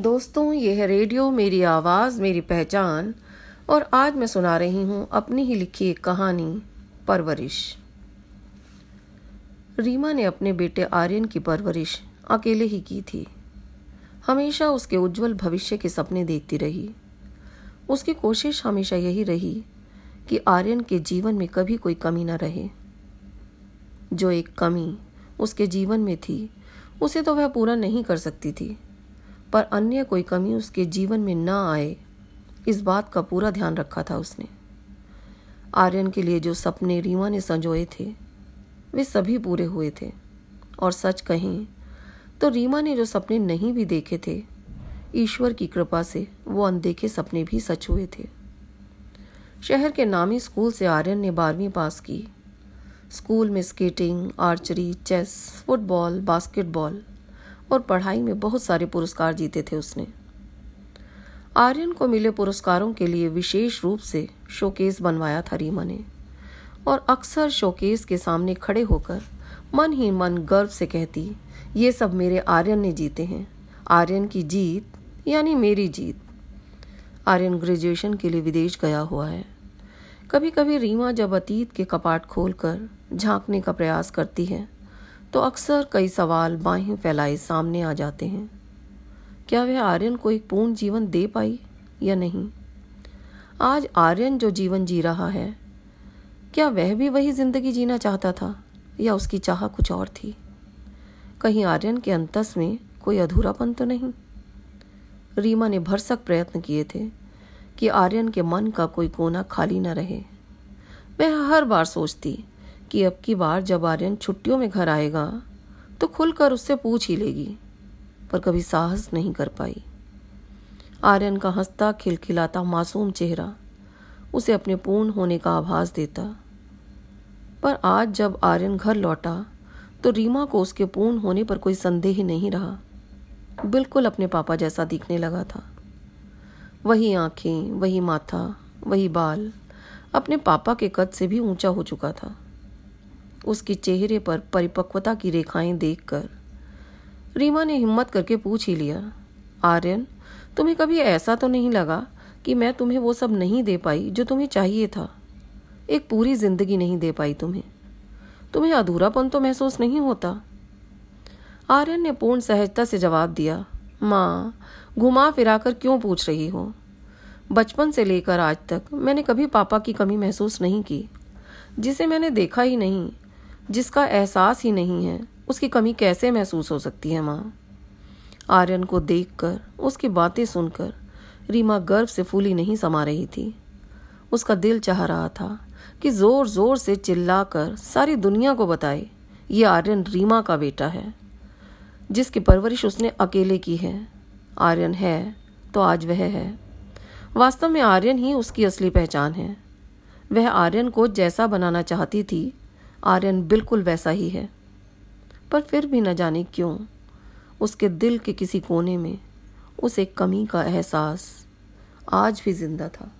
दोस्तों, यह रेडियो मेरी आवाज़, मेरी पहचान, और आज मैं सुना रही हूँ अपनी ही लिखी एक कहानी, परवरिश। रीमा ने अपने बेटे आर्यन की परवरिश अकेले ही की थी। हमेशा उसके उज्जवल भविष्य के सपने देखती रही। उसकी कोशिश हमेशा यही रही कि आर्यन के जीवन में कभी कोई कमी न रहे। जो एक कमी उसके जीवन में थी, उसे तो वह पूरा नहीं कर सकती थी। पर अन्य कोई कमी उसके जीवन में न आए, इस बात का पूरा ध्यान रखा था उसने। आर्यन के लिए जो सपने रीमा ने संजोए थे, वे सभी पूरे हुए थे। और सच कहें तो रीमा ने जो सपने नहीं भी देखे थे, ईश्वर की कृपा से वो अनदेखे सपने भी सच हुए थे। शहर के नामी स्कूल से आर्यन ने बारहवीं पास की। स्कूल में skating, archery, chess, football, basketball और पढ़ाई में बहुत सारे पुरस्कार जीते थे उसने। आर्यन को मिले पुरस्कारों के लिए विशेष रूप से शोकेस बनवाया था रीमा ने, और अक्सर शोकेस के सामने खड़े होकर मन ही मन गर्व से कहती, ये सब मेरे आर्यन ने जीते हैं। आर्यन की जीत, यानी मेरी जीत। आर्यन ग्रेजुएशन के लिए विदेश गया हुआ है। कभी कभी रीमा जब अतीत के कपाट खोलकर झांकने का प्रयास करती है तो अक्सर कई सवाल बाहें फैलाए सामने आ जाते हैं। क्या वह आर्यन को एक पूर्ण जीवन दे पाई या नहीं? आज आर्यन जो जीवन जी रहा है, क्या वह भी वही ज़िंदगी जीना चाहता था या उसकी चाह कुछ और थी? कहीं आर्यन के अंतस में कोई अधूरापन तो नहीं? रीमा ने भरसक प्रयत्न किए थे कि आर्यन के मन का कोई कोना खाली न रहे। वह हर बार सोचती कि अब की बार जब आर्यन छुट्टियों में घर आएगा तो खुलकर उससे पूछ ही लेगी, पर कभी साहस नहीं कर पाई। आर्यन का हंसता खिलखिलाता मासूम चेहरा उसे अपने पूर्ण होने का आभास देता। पर आज जब आर्यन घर लौटा तो रीमा को उसके पूर्ण होने पर कोई संदेह नहीं रहा। बिल्कुल अपने पापा जैसा दिखने लगा था। वही आँखें, वही माथा, वही बाल अपने पापा के कद से भी ऊँचा हो चुका था। उसके चेहरे पर परिपक्वता की रेखाएँ देखकर। रीमा ने हिम्मत करके पूछ ही लिया, आर्यन, तुम्हें कभी ऐसा तो नहीं लगा कि मैं तुम्हें वो सब नहीं दे पाई जो तुम्हें चाहिए था? एक पूरी ज़िंदगी नहीं दे पाई तुम्हें। तुम्हें अधूरापन तो महसूस नहीं होता? आर्यन ने पूर्ण सहजता से जवाब दिया, माँ, घुमा फिराकर क्यों पूछ रही हो? बचपन से लेकर आज तक मैंने कभी पापा की कमी महसूस नहीं की, जिसे मैंने देखा ही नहीं। जिसका एहसास ही नहीं है, उसकी कमी कैसे महसूस हो सकती है माँ? आर्यन को देखकर, उसकी बातें सुनकर, रीमा गर्व से फूली नहीं समा रही थी। उसका दिल चाह रहा था कि ज़ोर ज़ोर से चिल्लाकर सारी दुनिया को बताए, ये आर्यन रीमा का बेटा है, जिसकी परवरिश उसने अकेले की है। आर्यन है तो आज वह है। वास्तव में आर्यन ही उसकी असली पहचान है। वह आर्यन को जैसा बनाना चाहती थी आर्यन बिल्कुल वैसा ही है। पर फिर भी न जाने क्यों, उसके दिल के किसी कोने में उस एक कमी का एहसास आज भी ज़िंदा था।